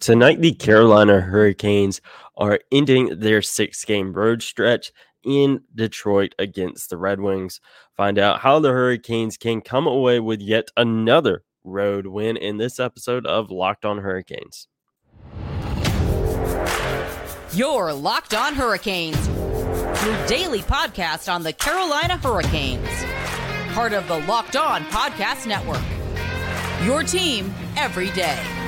Tonight, the Carolina Hurricanes are ending their six game road stretch in Detroit against the Red Wings. Find out how the Hurricanes can come away with yet another road win in this episode of Locked On Hurricanes. Your Locked On Hurricanes, your daily podcast on the Carolina Hurricanes, part of the Locked On Podcast Network. Your team every day.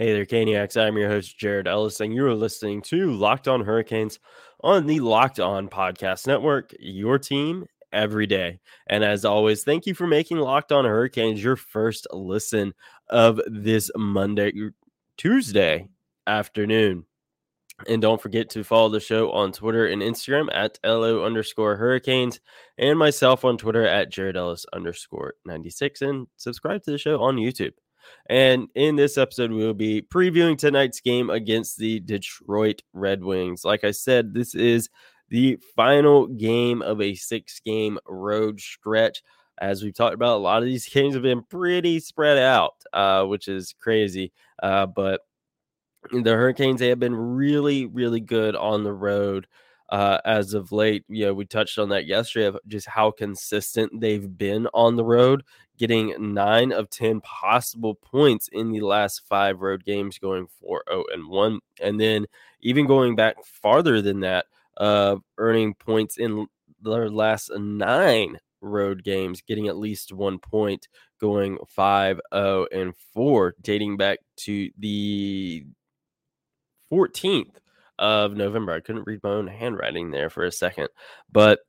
Hey there, Caniacs. I'm your host, Jared Ellis, and you're listening to Locked On Hurricanes on the Locked On Podcast Network, your team every day. And as always, thank you for making Locked On Hurricanes your first listen of this Monday, Tuesday afternoon. And don't forget to follow the show on Twitter and Instagram at LO underscore hurricanes and myself on Twitter at Jared Ellis underscore 96 and subscribe to the show on YouTube. And in this episode, we will be previewing tonight's game against the Detroit Red Wings. Like I said, this is the final game of a six game road stretch. As we've talked about, a lot of these games have been pretty spread out, uh, which is crazy. Uh, but the Hurricanes they have been really, really good on the road uh, as of late. You know, we touched on that yesterday of just how consistent they've been on the road, getting nine of 10 possible points in the last five road games, going 4 0 and 1. And then even going back farther than that, uh, earning points in their last nine road games, getting at least one point, going 5 0 and 4, dating back to the 14th of November. I couldn't read my own handwriting there for a second, but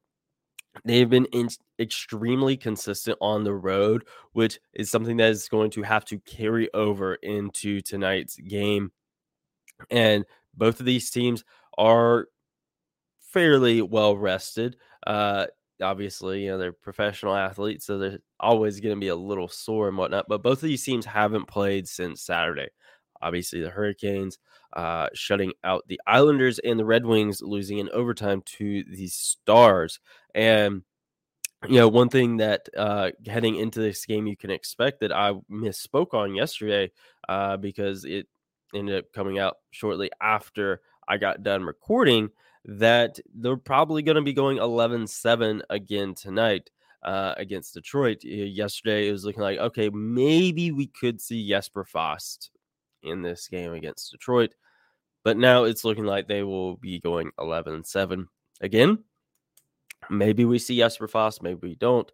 they've been in, extremely consistent on the road, which is something that is going to have to carry over into tonight's game. And both of these teams are fairly well rested. Uh, obviously, you know, they're professional athletes, so they're always going to be a little sore and whatnot. But both of these teams haven't played since Saturday. Obviously, the Hurricanes uh, shutting out the Islanders and the Red Wings losing in overtime to the Stars. And you know, one thing that uh, heading into this game you can expect that I misspoke on yesterday uh, because it ended up coming out shortly after I got done recording that they're probably going to be going 11 7 again tonight. Uh, against Detroit yesterday, it was looking like okay, maybe we could see Jesper Fast in this game against Detroit. But now it's looking like they will be going 11 7 again. Maybe we see Jesper Fast, maybe we don't.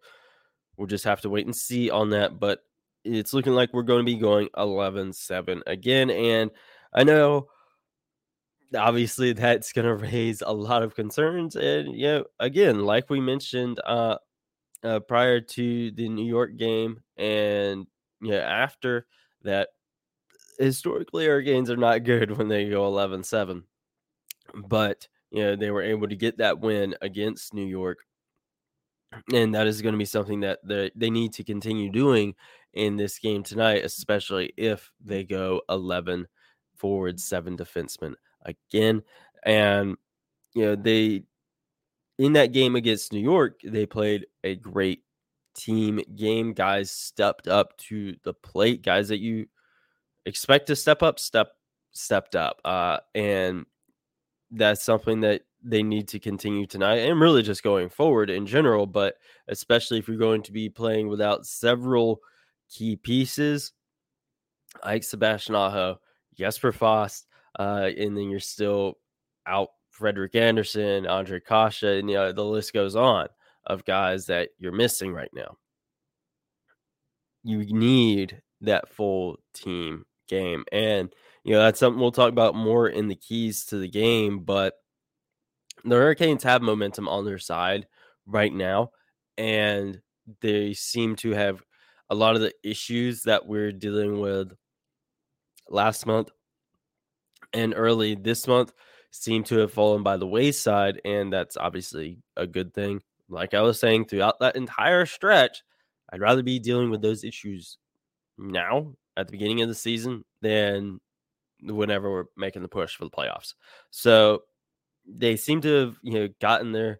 We'll just have to wait and see on that. But it's looking like we're going to be going 11 7 again. And I know obviously that's going to raise a lot of concerns. And, you know, again, like we mentioned uh, uh, prior to the New York game and, you know, after that, historically our Hurricanes are not good when they go 11-7. But, you know, they were able to get that win against New York. And that is going to be something that they, they need to continue doing in this game tonight, especially if they go 11 forward, seven defensemen again. And, you know, they, in that game against New York, they played a great team game. Guys stepped up to the plate, guys that you expect to step up, step stepped up. Uh, and that's something that they need to continue tonight and really just going forward in general, but especially if you're going to be playing without several key pieces like Sebastian Aho, Jesper Fast, uh, and then you're still out Frederik Andersen, Ondrej Kase, and you know, the list goes on of guys that you're missing right now. You need that full team game. And, you know, that's something we'll talk about more in the keys to the game. But the Hurricanes have momentum on their side right now. And they seem to have a lot of the issues that we're dealing with last month and early this month seem to have fallen by the wayside. And that's obviously a good thing. Like I was saying, throughout that entire stretch, I'd rather be dealing with those issues now at the beginning of the season than whenever we're making the push for the playoffs. So, they seem to have you know gotten their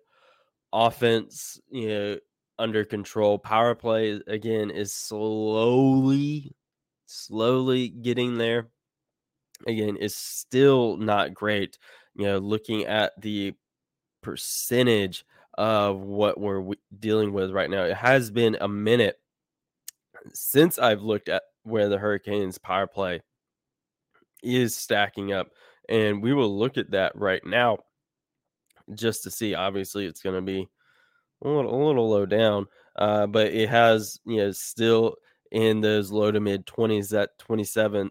offense you know under control. Power play again is slowly, slowly getting there. Again, is still not great. You know, looking at the percentage of what we're dealing with right now, it has been a minute since I've looked at where the Hurricanes power play is stacking up. And we will look at that right now just to see. Obviously, it's going to be a little, a little low down, uh, but it has, you know, still in those low to mid 20s that 27th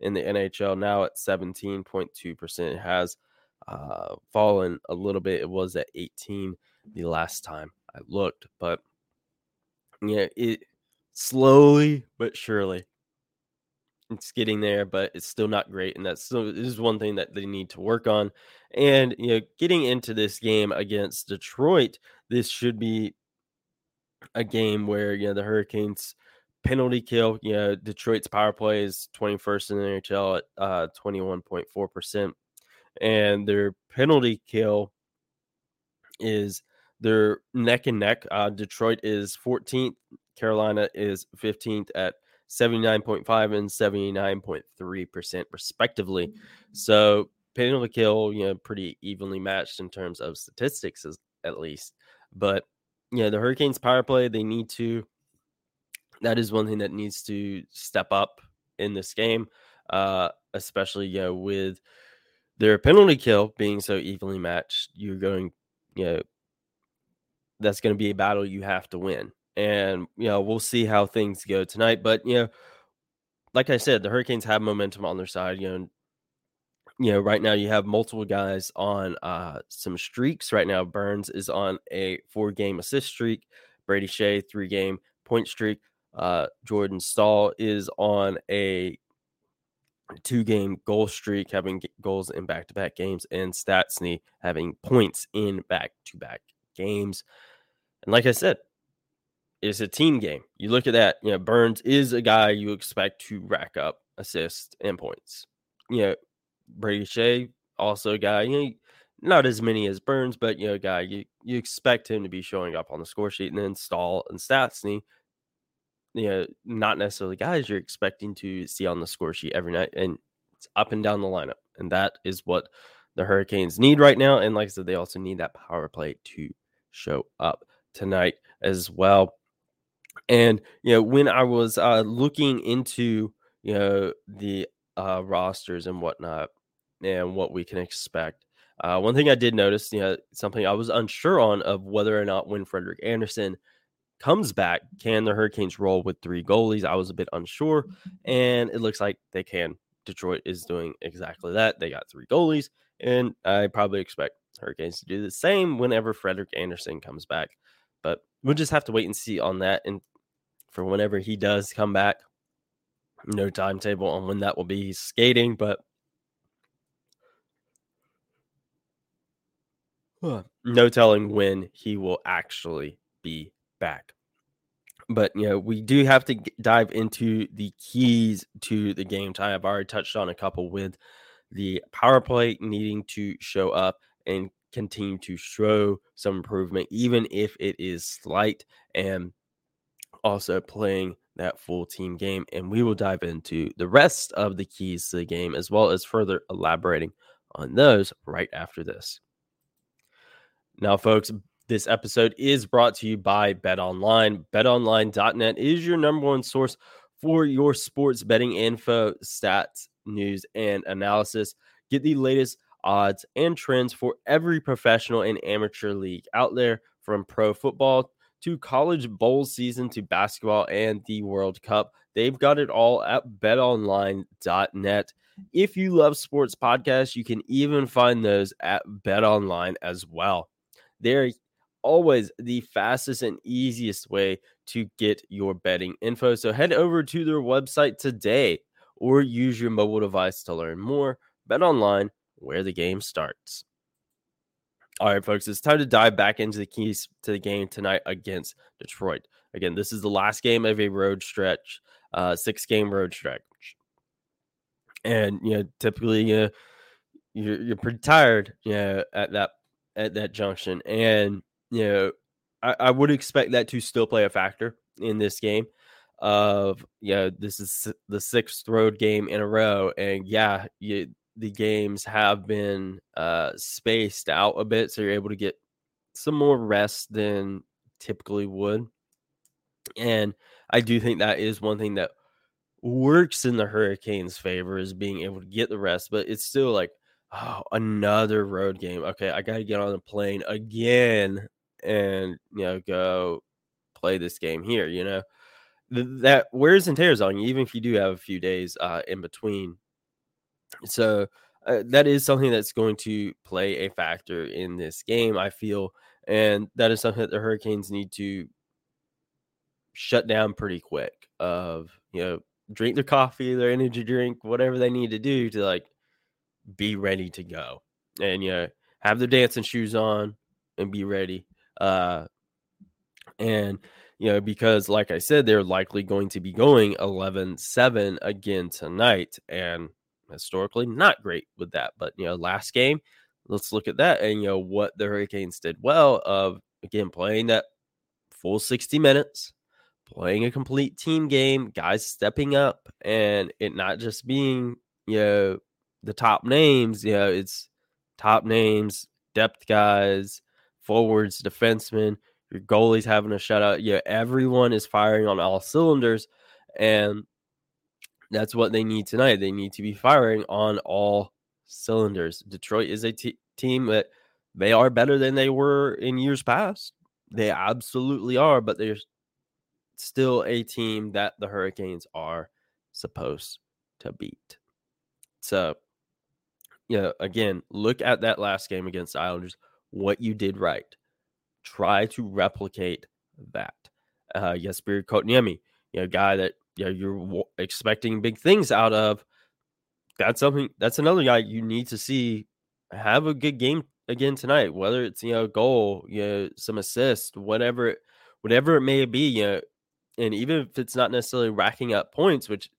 in the NHL, now at 17.2%. It has uh, fallen a little bit. It was at 18 the last time I looked, but yeah, it slowly but surely it's getting there, but it's still not great. And that's still this is one thing that they need to work on. And you know, getting into this game against Detroit, this should be a game where you know the Hurricanes penalty kill. You know, Detroit's power play is 21st in the NHL at uh 21.4%. And their penalty kill is they're neck and neck. Uh, Detroit is 14th, Carolina is 15th at 79.5 and 79.3% respectively. So penalty kill, you know, pretty evenly matched in terms of statistics at least. But you know, the Hurricanes power play, they need to that is one thing that needs to step up in this game. Uh, especially you know, with their penalty kill being so evenly matched, you're going, you know, that's going to be a battle you have to win and you know we'll see how things go tonight. But you know, like I said, the Hurricanes have momentum on their side. You know, you know, right now you have multiple guys on uh, some streaks. Right now, Burns is on a four-game assist streak. Brady Skjei three-game point streak. Uh, Jordan Staal is on a two-game goal streak, having goals in back-to-back games, and Stastny having points in back-to-back games. And like I said, it's a team game. You look at that, you know, Burns is a guy you expect to rack up assists and points. You know, Brady Skjei, also a guy, you know, not as many as Burns, but you know, guy you you expect him to be showing up on the score sheet and then Staal and Stastny, you know, not necessarily guys you're expecting to see on the score sheet every night. And it's up and down the lineup. And that is what the Hurricanes need right now. And like I said, they also need that power play to show up tonight as well. And you know, when I was uh, looking into you know the uh, rosters and whatnot, and what we can expect, uh, one thing I did notice, you know, something I was unsure on of whether or not when Frederik Andersen comes back, can the Hurricanes roll with three goalies? I was a bit unsure, and it looks like they can. Detroit is doing exactly that. They got three goalies, and I probably expect Hurricanes to do the same whenever Frederik Andersen comes back. But we'll just have to wait and see on that. And for whenever he does come back. No timetable on when that will be skating, but no telling when he will actually be back. But you know, we do have to dive into the keys to the game time. I've already touched on a couple with the power play needing to show up and continue to show some improvement, even if it is slight. And also playing that full team game. And we will dive into the rest of the keys to the game as well as further elaborating on those right after this. Now, folks, this episode is brought to you by Bet Online. BetOnline.net is your number one source for your sports betting info, stats, news, and analysis. Get the latest odds and trends for every professional and amateur league out there from pro football to college bowl season to basketball and the World Cup. They've got it all at betonline.net. If you love sports podcasts, you can even find those at betonline as well. They're always the fastest and easiest way to get your betting info. So head over to their website today or use your mobile device to learn more. Bet online where the game starts. All right, folks, it's time to dive back into the keys to the game tonight against Detroit. Again, this is the last game of a road stretch, uh, six game road stretch. And, you know, typically, uh, you're you're pretty tired, you know, at that at that junction, and you know, I, I would expect that to still play a factor in this game. Of you know, this is the sixth road game in a row, and yeah, you, the games have been uh, spaced out a bit, so you're able to get some more rest than typically would. And I do think that is one thing that works in the Hurricanes' favor is being able to get the rest, but it's still like, oh, another road game. Okay, I got to get on the plane again and you know go play this game here. You know that wears and tears on you, even if you do have a few days uh, in between. So uh, that is something that's going to play a factor in this game. I feel, and that is something that the Hurricanes need to shut down pretty quick. Of you know, drink their coffee, their energy drink, whatever they need to do to like be ready to go, and you know, have their dancing shoes on and be ready. Uh, and you know, because like I said, they're likely going to be going 11 7 again tonight. And historically, not great with that. But, you know, last game, let's look at that and, you know, what the Hurricanes did well of, again, playing that full 60 minutes, playing a complete team game, guys stepping up, and it not just being, you know, the top names, you know, it's top names, depth guys, forwards, defensemen, your goalie's having a shutout. Yeah, everyone is firing on all cylinders. And that's what they need tonight. They need to be firing on all cylinders. Detroit is a t- team that they are better than they were in years past. They absolutely are, but they're still a team that the Hurricanes are supposed to beat. So, you know, again, look at that last game against the Islanders, what you did right. Try to replicate that. Uh, Jesperi Kotkaniemi, you know, guy that you know, you're expecting big things out of. That's something. That's another guy you need to see have a good game again tonight. Whether it's you know a goal, you know, some assist, whatever, whatever it may be. You know, and even if it's not necessarily racking up points, which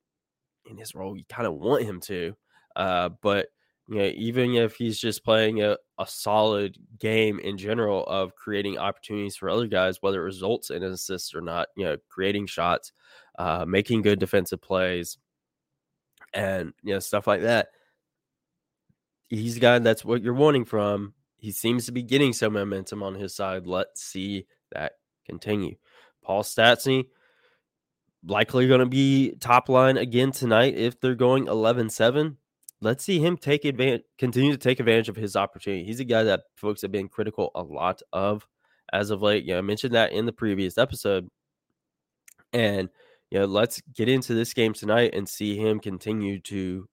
in his role you kind of want him to, uh, but you know, even if he's just playing a, a solid game in general of creating opportunities for other guys, whether it results in assists or not, you know, creating shots, uh, making good defensive plays, and you know, stuff like that. He's a guy that's what you're wanting from. He seems to be getting some momentum on his side. Let's see that continue. Paul Stastny, likely going to be top line again tonight if they're going 11 7 let's see him take advantage, continue to take advantage of his opportunity. He's a guy that folks have been critical a lot of as of late. Yeah, I mentioned that in the previous episode. And, you know, let's get into this game tonight and see him continue to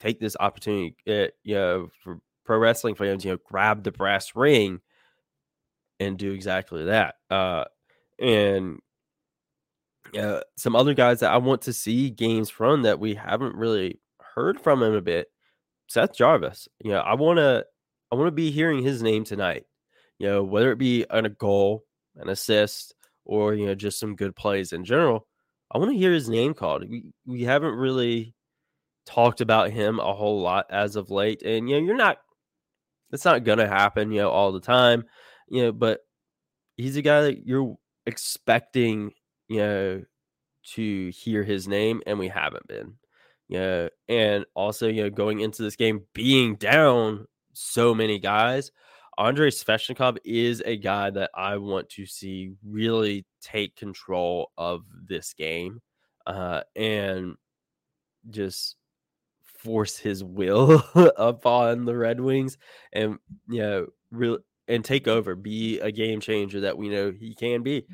take this opportunity, uh, you know, for pro wrestling fans, you know, grab the brass ring and do exactly that. Uh, and uh, some other guys that I want to see games from that we haven't really heard from him a bit. Seth Jarvis. You know, I want to I want to be hearing his name tonight. You know, whether it be on a goal, an assist, or you know, just some good plays in general. I want to hear his name called. We we haven't really talked about him a whole lot as of late, and you know, you're not. It's not gonna happen, you know, all the time, you know. But he's a guy that you're expecting, you know, to hear his name, and we haven't been. Yeah, and also you know going into this game being down so many guys, Andrei Svechnikov is a guy that I want to see really take control of this game, uh, and just force his will upon the Red Wings, and you know, real and take over, be a game changer that we know he can be.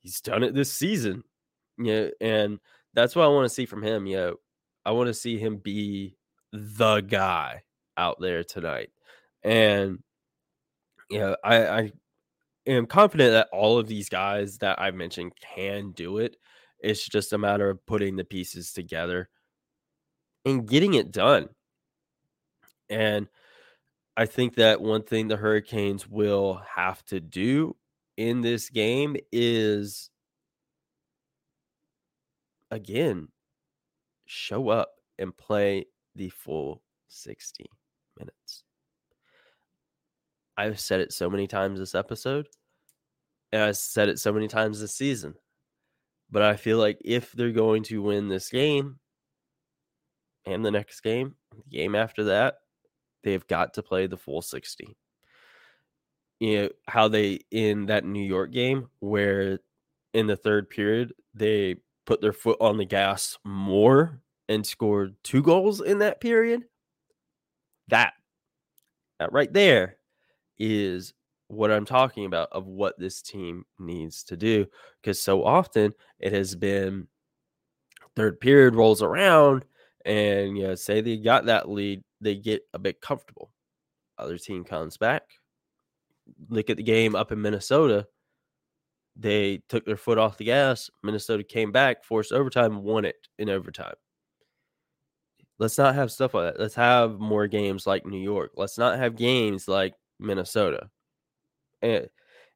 He's done it this season, yeah, you know, and that's what I want to see from him. You know, I want to see him be the guy out there tonight. And you know, I, I am confident that all of these guys that I've mentioned can do it. It's just a matter of putting the pieces together and getting it done. And I think that one thing the Hurricanes will have to do in this game is again show up and play the full 60 minutes. I've said it so many times this episode, and I've said it so many times this season. But I feel like if they're going to win this game and the next game, the game after that, they've got to play the full 60. You know, how they in that New York game where in the third period they put their foot on the gas more and scored two goals in that period. That, that right there is what I'm talking about of what this team needs to do. Because so often it has been third period rolls around and you know, say they got that lead, they get a bit comfortable. Other team comes back. Look at the game up in Minnesota. They took their foot off the gas. Minnesota came back, forced overtime, won it in overtime. Let's not have stuff like that. Let's have more games like New York. Let's not have games like Minnesota. And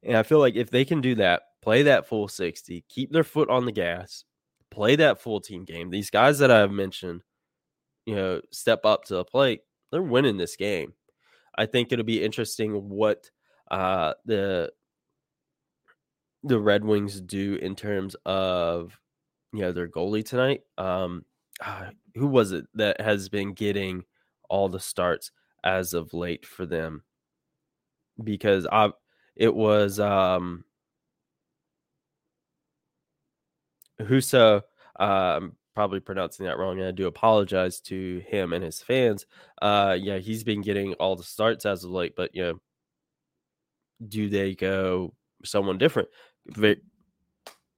and I feel like if they can do that, play that full 60, keep their foot on the gas, play that full team game. These guys that I've mentioned, you know, step up to the plate, they're winning this game. I think it'll be interesting what uh the the Red Wings do in terms of you know their goalie tonight. Um, uh, who was it that has been getting all the starts as of late for them? Because I, it was um, Husso. Uh, I'm probably pronouncing that wrong, and I do apologize to him and his fans. Uh, yeah, he's been getting all the starts as of late, but you know, do they go someone different?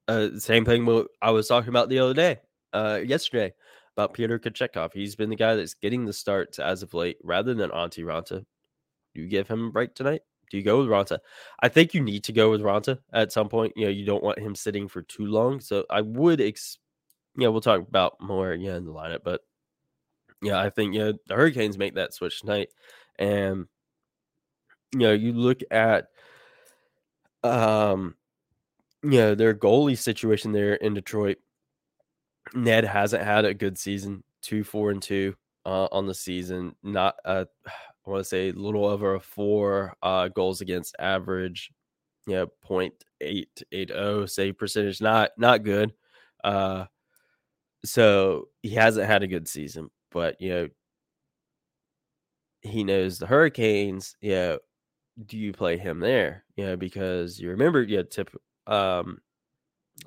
uh, same thing I was talking about the other day, uh, yesterday, about Peter Kochetkov. He's been the guy that's getting the starts as of late rather than Antti Raanta. Do you give him a break tonight? Do you go with Raanta? I think you need to go with Raanta at some point. You know, you don't want him sitting for too long. So I would, ex- yeah, we'll talk about more, yeah, in the lineup. But yeah, I think, yeah, the Hurricanes make that switch tonight. And, you know, you look at, um, you know, their goalie situation there in Detroit. Ned hasn't had a good season, two, four, and two uh, on the season. Not, uh, I want to say, a little over a four uh, goals against average. Yeah, point eight eight zero save percentage. Not not good. Uh, so he hasn't had a good season, but you know, he knows the Hurricanes. Yeah, do you play him there? Yeah, because you remember, yeah, tip um,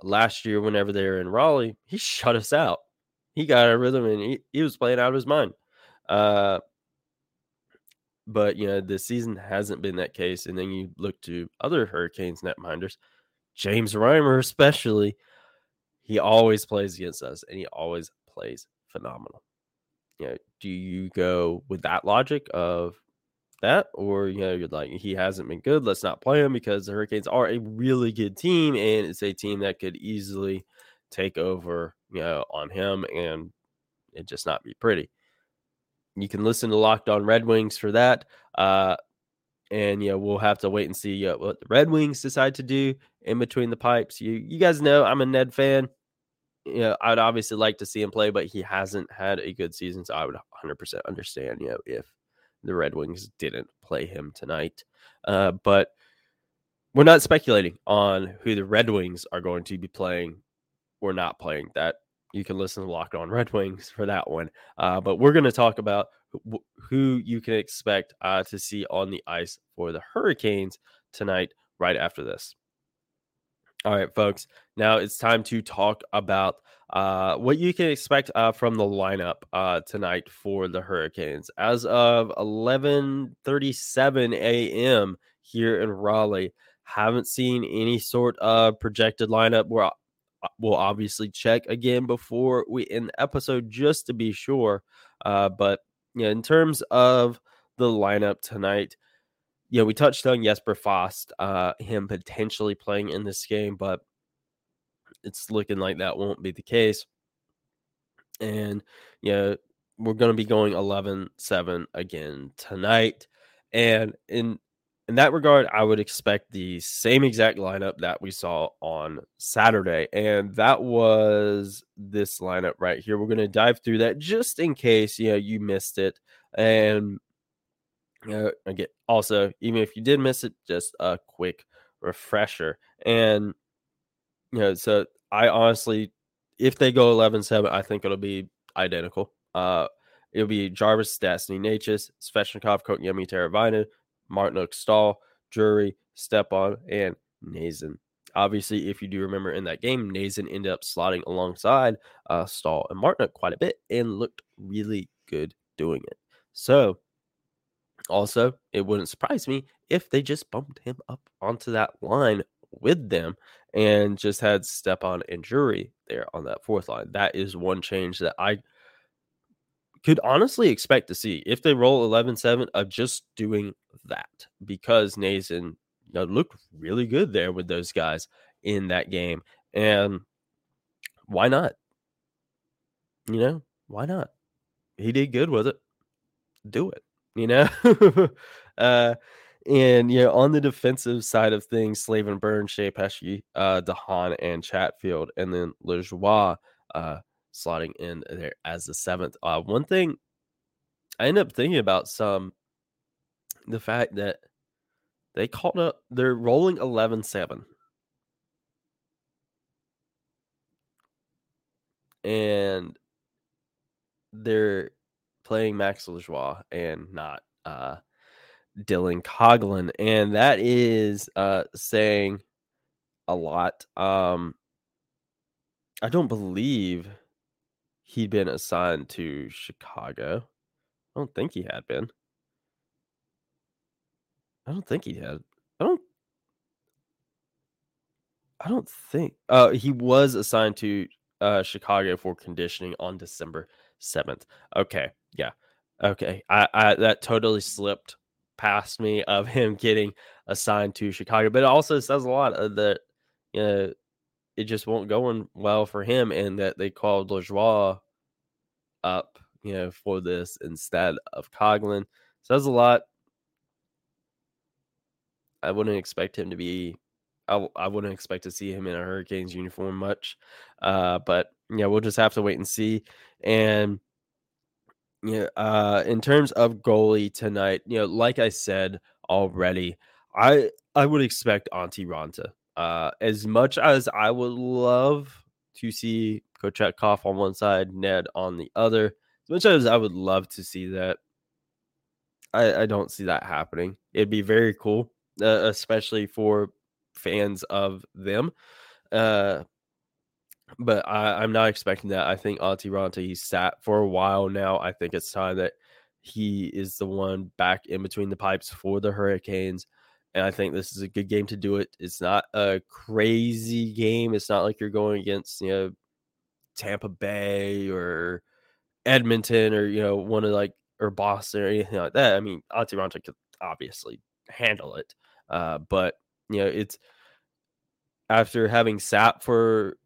last year whenever they were in Raleigh, he shut us out. He got a rhythm and he, he was playing out of his mind. Uh, but you know, the season hasn't been that case. And then you look to other Hurricanes netminders, James Reimer especially. He always plays against us, and he always plays phenomenal. You know, do you go with that logic of that, or you know, you're like he hasn't been good. Let's not play him because the Hurricanes are a really good team, and it's a team that could easily take over, you know, on him and it just not be pretty. You can listen to Locked On Red Wings for that. Uh, and you know we'll have to wait and see uh, what the Red Wings decide to do in between the pipes. You you guys know I'm a Ned fan. You know, I'd obviously like to see him play, but he hasn't had a good season, so I would 100% understand. You know, if the Red Wings didn't play him tonight. Uh, but we're not speculating on who the Red Wings are going to be playing or not playing. That you can listen to Locked On Red Wings for that one. Uh, but we're going to talk about who you can expect uh, to see on the ice for the Hurricanes tonight, right after this. All right, folks. Now it's time to talk about uh, what you can expect uh, from the lineup uh, tonight for the Hurricanes. As of 11:37 a.m. here in Raleigh, haven't seen any sort of projected lineup. We're, uh, we'll obviously check again before we end the episode just to be sure. Uh, but yeah, in terms of the lineup tonight, yeah, we touched on Jesper Fast, uh, him potentially playing in this game, but it's looking like that won't be the case. And yeah, we're going to be going 11-7 again tonight. And in in that regard, I would expect the same exact lineup that we saw on Saturday. And that was this lineup right here. We're going to dive through that just in case, you know, you missed it. And Uh, again, also, even if you did miss it, just a quick refresher. And, you know, so I honestly, if they go 11 7, I think it'll be identical. Uh, it'll be Jarvis, Stastny, Necas, Svechnikov, Kotkaniemi, Teravainen, Martinook, Staal, Drury, Stepan, and Noesen. Obviously, if you do remember in that game, Noesen ended up slotting alongside uh, Staal and Martinook quite a bit and looked really good doing it. So, also, it wouldn't surprise me if they just bumped him up onto that line with them and just had Stepan and Drury there on that fourth line. That is one change that I could honestly expect to see if they roll 11 7 of just doing that because Noesen you know, looked really good there with those guys in that game. And why not? You know, why not? He did good with it. Do it, you know? uh, and you know, on the defensive side of things, Slavin Burn, Skjei Pesce, uh, DeHaan, and Chatfield, and then Lajoie uh, slotting in there as the seventh. Uh, one thing I end up thinking about some the fact that they called up they're rolling 11-7 and they're playing Max Lajoie and not uh Dylan Coghlan, and that is uh, saying a lot. Um, I don't believe he'd been assigned to Chicago. I don't think he had been. I don't think he had. I don't. I don't think. Uh, he was assigned to uh, Chicago for conditioning on December seventh. Okay, yeah, okay. I, I that totally slipped past me of him getting assigned to Chicago, but it also says a lot that you know it just won't going well for him, and that they called Lajoie up, you know, for this instead of Coghlan. Says a lot. I wouldn't expect him to be. I, I wouldn't expect to see him in a Hurricanes uniform much, uh, but yeah, we'll just have to wait and see. And yeah, uh, in terms of goalie tonight, you know, like I said already, I I would expect Antti Raanta. Uh, as much as I would love to see Kochetkov on one side, Ned on the other, as much as I would love to see that, I, I don't see that happening. It'd be very cool, uh, especially for fans of them. Uh, but I, am not expecting that. I think Antti Raanta, he's sat for a while now. I think it's time that he is the one back in between the pipes for the Hurricanes. And I think this is a good game to do it. It's not a crazy game. It's not like you're going against, you know, Tampa Bay or Edmonton or, you know, one of like, or Boston or anything like that. I mean, Antti Raanta could obviously handle it. Uh, but, you know, it's after having sat for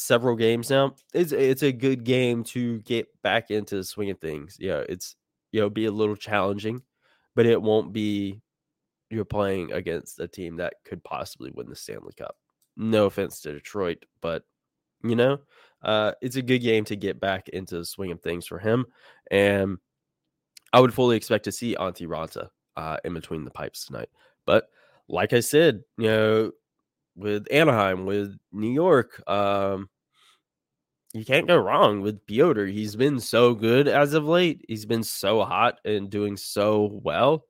several games now, it's it's a good game to get back into the swing of things. Yeah, it's you know be a little challenging, but it won't be you're playing against a team that could possibly win the Stanley Cup. No offense to Detroit, but you know, uh, it's a good game to get back into the swing of things for him, and I would fully expect to see Antti Raanta uh, in between the pipes tonight. But like I said, you know, with Anaheim, with New York. Um, you can't go wrong with Piotr. He's been so good as of late. He's been so hot and doing so well.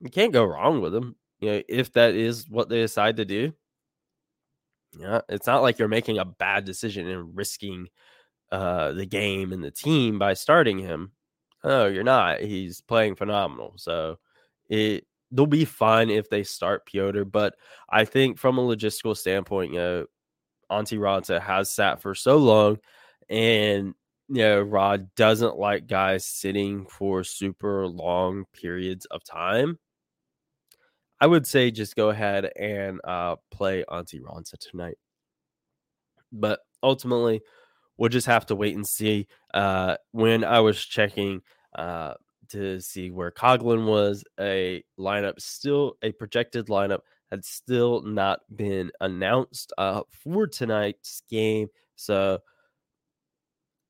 You can't go wrong with him. You know, if that is what they decide to do. Yeah, it's not like you're making a bad decision and risking uh, the game and the team by starting him. No, you're not. He's playing phenomenal. So it they'll be fine if they start Piotr. But I think from a logistical standpoint, you know, Antti Raanta has sat for so long, and you know, Rod doesn't like guys sitting for super long periods of time. I would say just go ahead and uh, play Antti Raanta tonight. But ultimately, we'll just have to wait and see. Uh, when I was checking uh, to see where Coghlan was. A lineup, still a projected lineup, had still not been announced uh, for tonight's game. So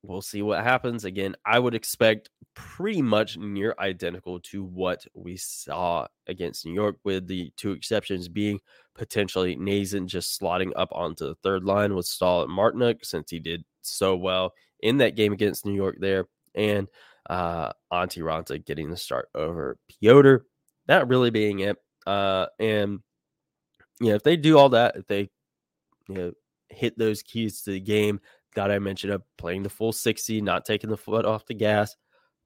we'll see what happens. Again, I would expect pretty much near identical to what we saw against New York, with the two exceptions being potentially Noesen just slotting up onto the third line with Staal and Martinook since he did so well in that game against New York there, and uh, Antti Raanta getting the start over Piotr. That really being it. Uh, and you know, if they do all that, if they you know hit those keys to the game that I mentioned of playing the full 60, not taking the foot off the gas,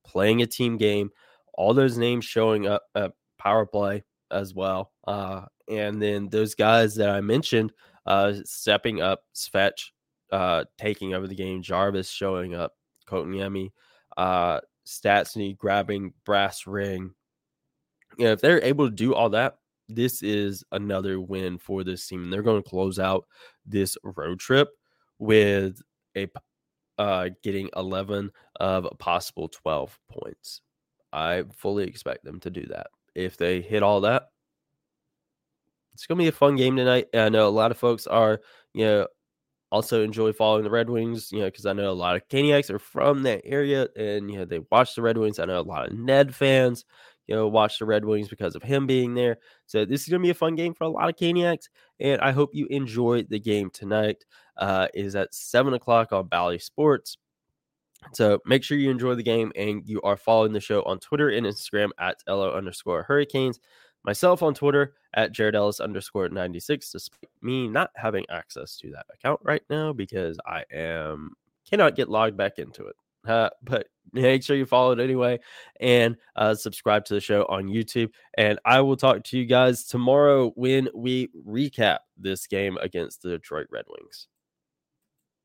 playing a team game, all those names showing up at power play as well. Uh, and then those guys that I mentioned uh, stepping up, Svetch uh, taking over the game, Jarvis showing up, Kotkaniemi, uh, Stastny grabbing brass ring. You know, if they're able to do all that, this is another win for this team. They're going to close out this road trip with a uh, getting 11 of possible 12 points. I fully expect them to do that. If they hit all that, it's going to be a fun game tonight. I know a lot of folks are, you know, also enjoy following the Red Wings, you know, because I know a lot of Caniacs are from that area and, you know, they watch the Red Wings. I know a lot of Ned fans, you know, watch the Red Wings because of him being there. So this is going to be a fun game for a lot of Caniacs. And I hope you enjoy the game tonight. Uh, is at 7 o'clock on Bally Sports. So make sure you enjoy the game and you are following the show on Twitter and Instagram at LO underscore Hurricanes. Myself on Twitter at Jared Ellis underscore 96, despite me not having access to that account right now because I am cannot get logged back into it. Uh, but make sure you follow it anyway and uh, subscribe to the show on YouTube. And I will talk to you guys tomorrow when we recap this game against the Detroit Red Wings.